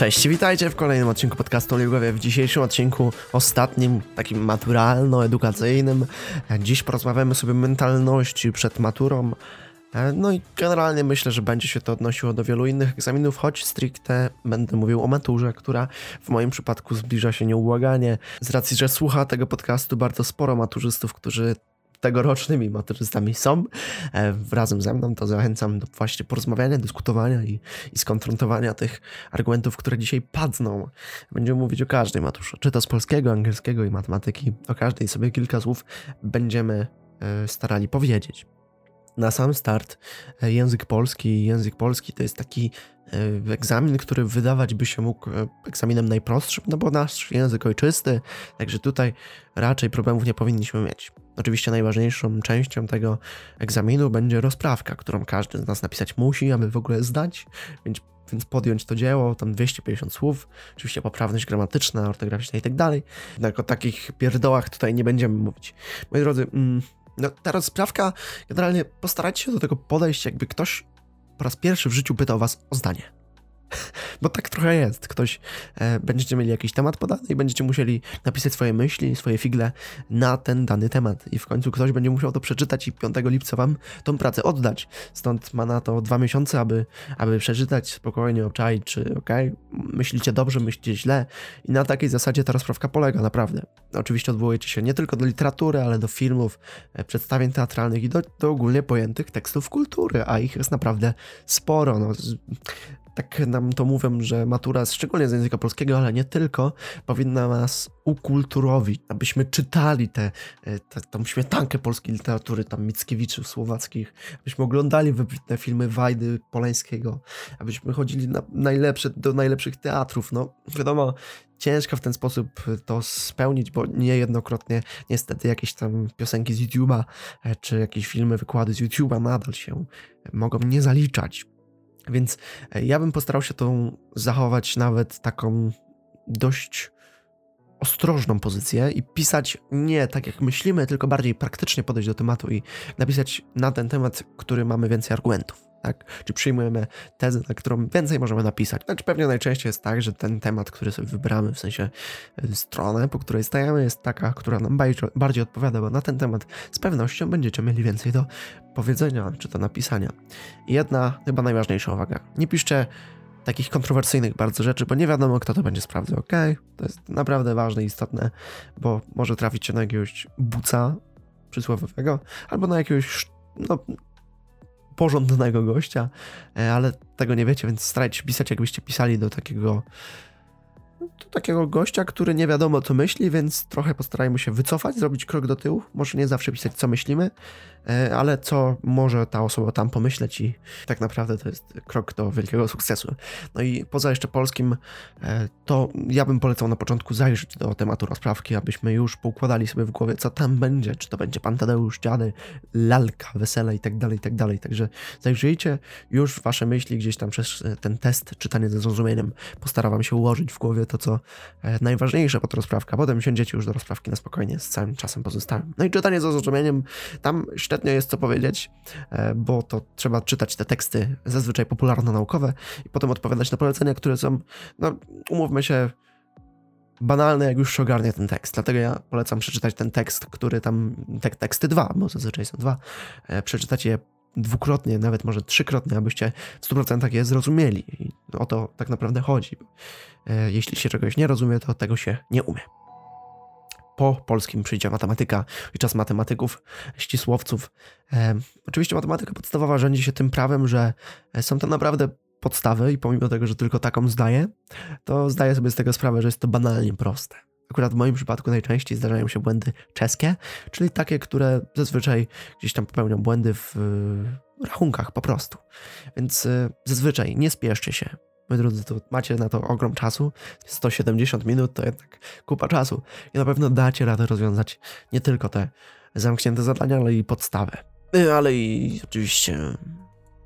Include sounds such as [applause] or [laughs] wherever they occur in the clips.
Cześć, witajcie w kolejnym odcinku podcastu Ligowie. W dzisiejszym odcinku, ostatnim, takim maturalno-edukacyjnym, dziś porozmawiamy sobie o mentalności przed maturą. No i generalnie myślę, że będzie się to odnosiło do wielu innych egzaminów, choć stricte będę mówił o maturze, która w moim przypadku zbliża się nieubłaganie. Z racji, że słucha tego podcastu bardzo sporo maturzystów, którzy tegorocznymi maturzystami są e, razem ze mną, to zachęcam do właśnie porozmawiania, dyskutowania i, i skonfrontowania tych argumentów, które dzisiaj padną. Będziemy mówić o każdej maturze, czy to z polskiego, angielskiego i matematyki. O każdej sobie kilka słów będziemy e, starali powiedzieć. Na sam start e, język polski. Język polski to jest taki egzamin, który wydawać by się mógł egzaminem najprostszym, no bo nasz język ojczysty, także tutaj raczej problemów nie powinniśmy mieć. Oczywiście najważniejszą częścią tego egzaminu będzie rozprawka, którą każdy z nas napisać musi, aby w ogóle zdać, więc, więc podjąć to dzieło, tam 250 słów, oczywiście poprawność gramatyczna, ortograficzna i tak dalej. Jednak o takich pierdołach tutaj nie będziemy mówić. Moi drodzy, mm, no, ta rozprawka, generalnie postarajcie się do tego podejść, jakby ktoś po raz pierwszy w życiu pytał was o zdanie. [laughs] Bo tak trochę jest. Ktoś, e, będziecie mieli jakiś temat podany i będziecie musieli napisać swoje myśli, swoje figle na ten dany temat. I w końcu ktoś będzie musiał to przeczytać i 5 lipca wam tą pracę oddać. Stąd ma na to dwa miesiące, aby, aby przeczytać, spokojnie obczaić, czy ok, myślicie dobrze, myślicie źle. I na takiej zasadzie ta rozprawka polega, naprawdę. Oczywiście odwołujecie się nie tylko do literatury, ale do filmów, e, przedstawień teatralnych i do, do ogólnie pojętych tekstów kultury, a ich jest naprawdę sporo. No, tak nam to mówią, że matura, szczególnie z języka polskiego, ale nie tylko, powinna nas ukulturowić, abyśmy czytali tę te, te, tą śmietankę polskiej literatury, tam Mickiewiczów słowackich, abyśmy oglądali wybitne filmy Wajdy Polańskiego, abyśmy chodzili na najlepsze, do najlepszych teatrów. No, wiadomo, ciężko w ten sposób to spełnić, bo niejednokrotnie niestety jakieś tam piosenki z YouTube'a, e, czy jakieś filmy, wykłady z YouTube'a nadal się mogą nie zaliczać. Więc e, ja bym postarał się tą zachować nawet taką dość ostrożną pozycję i pisać nie tak jak myślimy, tylko bardziej praktycznie podejść do tematu i napisać na ten temat, który mamy więcej argumentów tak? Czy przyjmujemy tezę, na którą więcej możemy napisać? Znaczy pewnie najczęściej jest tak, że ten temat, który sobie wybramy, w sensie e, stronę, po której stajemy, jest taka, która nam bardziej, odpowiada, bo na ten temat z pewnością będziecie mieli więcej do powiedzenia, czy do napisania. Jedna, chyba najważniejsza uwaga. Nie piszcie takich kontrowersyjnych bardzo rzeczy, bo nie wiadomo, kto to będzie sprawdzał, ok? To jest naprawdę ważne i istotne, bo może trafić się na jakiegoś buca przysłowiowego, albo na jakiegoś no, porządnego gościa, e, ale tego nie wiecie, więc starajcie się pisać, jakbyście pisali do takiego do takiego gościa, który nie wiadomo co myśli, więc trochę postarajmy się wycofać, zrobić krok do tyłu. Może nie zawsze pisać co myślimy, e, ale co może ta osoba tam pomyśleć i tak naprawdę to jest krok do wielkiego sukcesu. No i poza jeszcze polskim, e, to ja bym polecał na początku zajrzeć do tematu rozprawki, abyśmy już poukładali sobie w głowie, co tam będzie, czy to będzie pan Tadeusz, dziady, lalka, wesele i tak dalej, i tak dalej. Także zajrzyjcie już wasze myśli gdzieś tam przez ten test, czytanie ze zrozumieniem. Postaram się ułożyć w głowie to, co e, najważniejsze pod rozprawkę, a potem siądziecie już do rozprawki na spokojnie z całym czasem pozostałym. No i czytanie ze zrozumieniem, tam średnio jest co powiedzieć, e, bo to trzeba czytać te teksty zazwyczaj popularno-naukowe i potem odpowiadać na polecenia, które są, no umówmy się, banalne, jak już się ogarnie ten tekst. Dlatego ja polecam przeczytać ten tekst, który tam, te, teksty dwa, bo zazwyczaj są dwa, e, przeczytać je dwukrotnie, nawet może trzykrotnie, abyście w 100% je zrozumieli. I o to tak naprawdę chodzi. E, jeśli się czegoś nie rozumie, to tego się nie umie. Po polskim przyjdzie matematyka i czas matematyków, ścisłowców. E, oczywiście matematyka podstawowa rządzi się tym prawem, że są to naprawdę podstawy i pomimo tego, że tylko taką zdaję, to zdaję sobie z tego sprawę, że jest to banalnie proste. Akurat w moim przypadku najczęściej zdarzają się błędy czeskie, czyli takie, które zazwyczaj gdzieś tam popełnią błędy w rachunkach po prostu. Więc y, zazwyczaj nie spieszcie się. Moi drodzy, to macie na to ogrom czasu. 170 minut to jednak kupa czasu. I na pewno dacie radę rozwiązać nie tylko te zamknięte zadania, ale i podstawę. Y, ale i oczywiście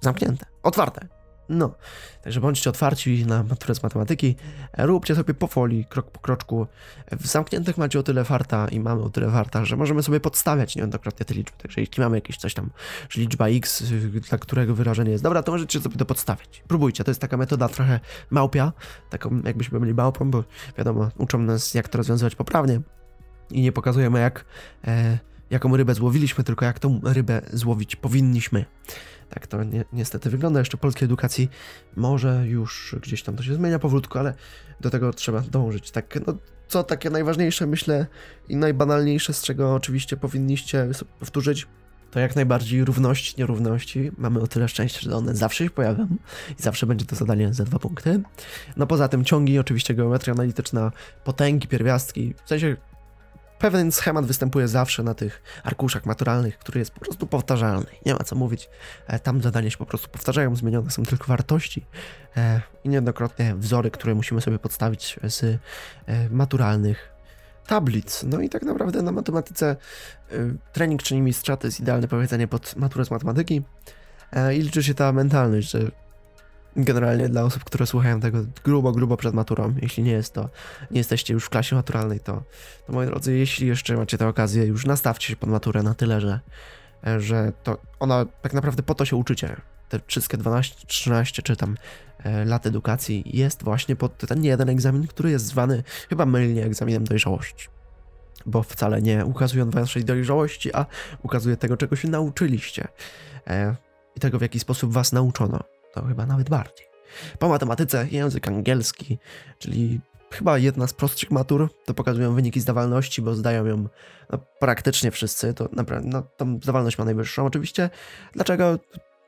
zamknięte, otwarte. No, także bądźcie otwarci na maturę z matematyki, róbcie sobie powoli, krok po kroczku. W zamkniętych macie o tyle farta i mamy o tyle farta, że możemy sobie podstawiać niejednokrotnie te liczby. Także jeśli mamy jakieś coś tam, że liczba x, dla którego wyrażenie jest dobra, to możecie sobie to podstawiać. Próbujcie, to jest taka metoda trochę małpia, taką jakbyśmy byli małpą, bo wiadomo, uczą nas jak to rozwiązywać poprawnie i nie pokazujemy jak, e, jaką rybę złowiliśmy, tylko jak tą rybę złowić powinniśmy. Tak to ni niestety wygląda. Jeszcze polskiej edukacji może już gdzieś tam to się zmienia powolutku, ale do tego trzeba dążyć. Tak, no, co takie najważniejsze, myślę, i najbanalniejsze, z czego oczywiście powinniście powtórzyć, to jak najbardziej równości, nierówności. Mamy o tyle szczęście, że one zawsze się pojawią i zawsze będzie to zadanie za dwa punkty. No poza tym ciągi, oczywiście geometria analityczna, potęgi, pierwiastki, w sensie pewien schemat występuje zawsze na tych arkuszach maturalnych, który jest po prostu powtarzalny. Nie ma co mówić. E, tam zadania się po prostu powtarzają, zmienione są tylko wartości e, i niejednokrotnie wzory, które musimy sobie podstawić z e, maturalnych tablic. No i tak naprawdę na matematyce trening czyni mistrza to jest idealne powiedzenie pod maturę z matematyki i liczy się ta mentalność, że generalnie dla osób, które słuchają tego grubo, grubo przed maturą. Jeśli nie jest to, nie jesteście już w klasie maturalnej, to, to moi drodzy, jeśli jeszcze macie tę okazję, już nastawcie się pod maturę na tyle, że, że to ona tak naprawdę po to się uczycie. Te wszystkie 12, 13 czy tam e, lat edukacji jest właśnie pod ten jeden egzamin, który jest zwany chyba mylnie egzaminem dojrzałości. Bo wcale nie ukazuje on waszej dojrzałości, a ukazuje tego, czego się nauczyliście. E, I tego, w jaki sposób was nauczono to chyba nawet bardziej. Po matematyce język angielski, czyli chyba jedna z prostszych matur, to pokazują wyniki zdawalności, bo zdają ją no, praktycznie wszyscy, to naprawdę, no, tą zdawalność ma najwyższą oczywiście. Dlaczego?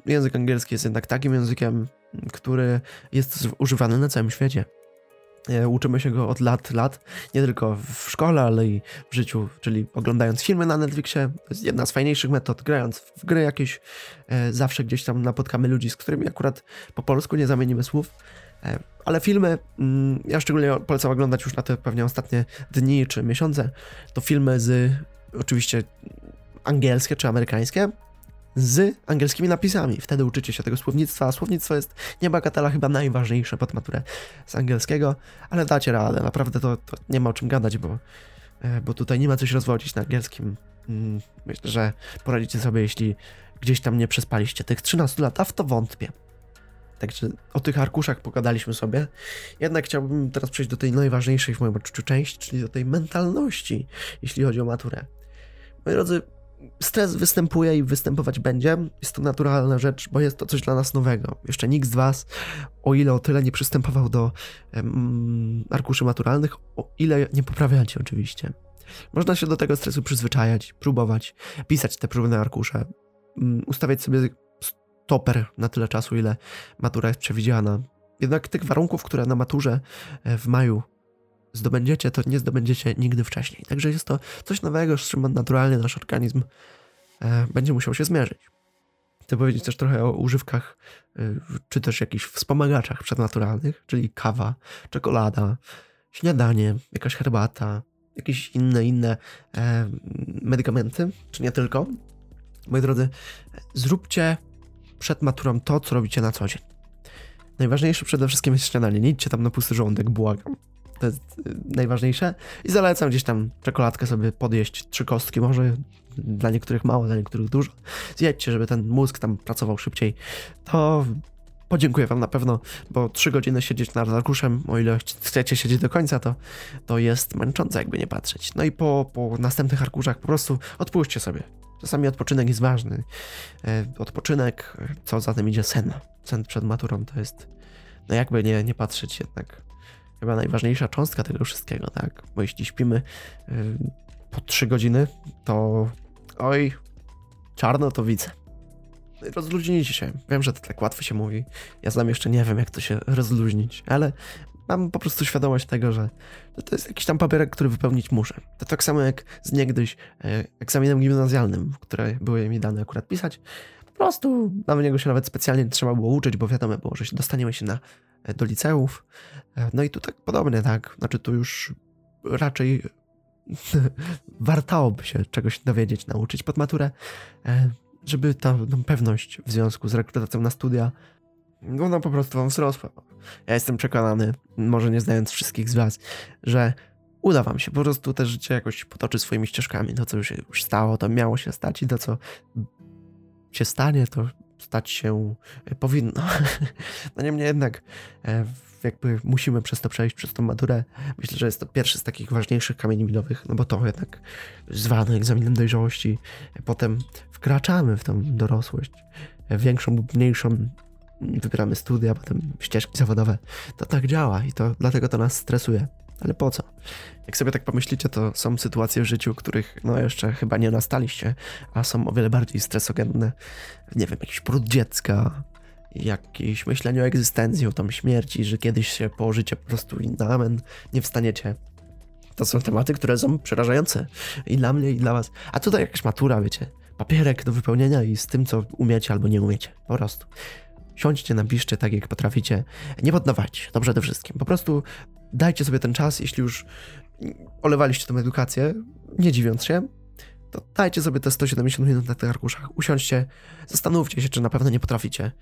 Język angielski jest jednak takim językiem, który jest używany na całym świecie. E, uczymy się go od lat, lat, nie tylko w szkole, ale i w życiu, czyli oglądając filmy na Netflixie. To jest jedna z fajniejszych metod, grając w gry jakieś. E, zawsze gdzieś tam napotkamy ludzi, z którymi akurat po polsku nie zamienimy słów. E, ale filmy, mm, ja szczególnie polecam oglądać już na te pewnie ostatnie dni czy miesiące, to filmy z oczywiście angielskie czy amerykańskie, z angielskimi napisami. Wtedy uczycie się tego słownictwa, a słownictwo jest niebagatela chyba najważniejsze pod maturę z angielskiego, ale dacie radę, naprawdę to, to nie ma o czym gadać, bo, e, bo tutaj nie ma coś rozwodzić na angielskim. Mm, myślę, że poradzicie sobie, jeśli gdzieś tam nie przespaliście tych 13 lat, a w to wątpię. Także o tych arkuszach pogadaliśmy sobie. Jednak chciałbym teraz przejść do tej najważniejszej w moim odczuciu części, czyli do tej mentalności, jeśli chodzi o maturę. Moi drodzy, stres występuje i występować będzie. Jest to naturalna rzecz, bo jest to coś dla nas nowego. Jeszcze nikt z Was, o ile o tyle nie przystępował do arkuszy maturalnych, o ile nie poprawiacie oczywiście. Można się do tego stresu przyzwyczajać, próbować, pisać te próbne arkusze, um, ustawiać sobie stoper na tyle czasu, ile matura jest przewidziana. Jednak tych warunków, które na maturze e, w maju zdobędziecie, to nie zdobędziecie nigdy wcześniej. Także jest to coś nowego, z czym naturalnie nasz organizm e, będzie musiał się zmierzyć. Chcę powiedzieć też trochę o używkach, e, czy też jakichś wspomagaczach przednaturalnych, czyli kawa, czekolada, śniadanie, jakaś herbata, jakieś inne, inne e, medykamenty, czy nie tylko. Moi drodzy, zróbcie przed maturą to, co robicie na co dzień. Najważniejsze przede wszystkim jest śniadanie. Nie idźcie tam na pusty żołądek, błagam. To jest y, najważniejsze. I zalecam gdzieś tam czekoladkę sobie podjeść, trzy kostki może, dla niektórych mało, dla niektórych dużo. Zjedźcie, żeby ten mózg tam pracował szybciej. To podziękuję wam na pewno, bo trzy godziny siedzieć nad arkuszem, o ile chcecie siedzieć do końca, to, to jest męczące, jakby nie patrzeć. No i po, po następnych arkuszach po prostu odpuśćcie sobie. Czasami odpoczynek jest ważny. E, odpoczynek, co za tym idzie sen. Sen przed maturą to jest, no jakby nie, nie patrzeć jednak chyba najważniejsza cząstka tego wszystkiego, tak? Bo jeśli śpimy yy, po 3 godziny, to oj, czarno to widzę. Rozluźnijcie się. Wiem, że to tak łatwo się mówi. Ja znam jeszcze nie wiem, jak to się rozluźnić, ale mam po prostu świadomość tego, że to jest jakiś tam papierek, który wypełnić muszę. To tak samo jak z niegdyś e, egzaminem gimnazjalnym, które były mi dane akurat pisać. Po prostu na niego się nawet specjalnie trzeba było uczyć, bo wiadomo było, że dostaniemy się na do liceów. E, no i tu tak podobnie, tak? Znaczy tu już raczej [laughs] wartałoby się czegoś dowiedzieć, nauczyć pod maturę, e, żeby ta no, pewność w związku z rekrutacją na studia Ona po prostu wam wzrosła. Ja jestem przekonany, może nie znając wszystkich z was, że uda wam się. Po prostu te życie jakoś potoczy swoimi ścieżkami. To, co już się już stało, to miało się stać i to, co się stanie, to stać się powinno. [laughs] No niemniej jednak e, jakby musimy przez to przejść, przez tą maturę. Myślę, że jest to pierwszy z takich ważniejszych kamieni milowych, no bo to jednak zwany egzaminem dojrzałości. Potem wkraczamy w tą dorosłość, większą lub mniejszą, wybieramy studia, potem ścieżki zawodowe. To tak działa i to dlatego to nas stresuje. Ale po co? Jak sobie tak pomyślicie, to są sytuacje w życiu, których no jeszcze chyba nie nastaliście, a są o wiele bardziej stresogenne. Nie wiem, jakiś poród dziecka, jakieś myślenie o egzystencji, o tam śmierci, że kiedyś się położycie po prostu i na amen nie wstaniecie. To są tematy, które są przerażające i dla mnie, i dla was. A tutaj jakaś matura, wiecie, papierek do wypełnienia i z tym, co umiecie albo nie umiecie. Po prostu. Siądźcie, napiszcie tak, jak potraficie. Nie poddawajcie się, to przede wszystkim. Po prostu dajcie sobie ten czas, jeśli już olewaliście tą edukację, nie dziwiąc się, to dajcie sobie te 170 minut na tych arkuszach, usiądźcie, zastanówcie się, czy na pewno nie potraficie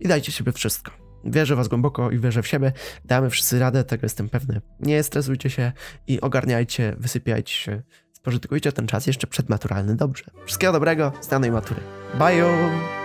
i dajcie sobie wszystko. Wierzę was głęboko i wierzę w siebie. Damy wszyscy radę, tego jestem pewny. Nie stresujcie się i ogarniajcie, wysypiajcie się. Spożytkujcie ten czas jeszcze przedmaturalny dobrze. Wszystkiego dobrego, z danej matury. Bye!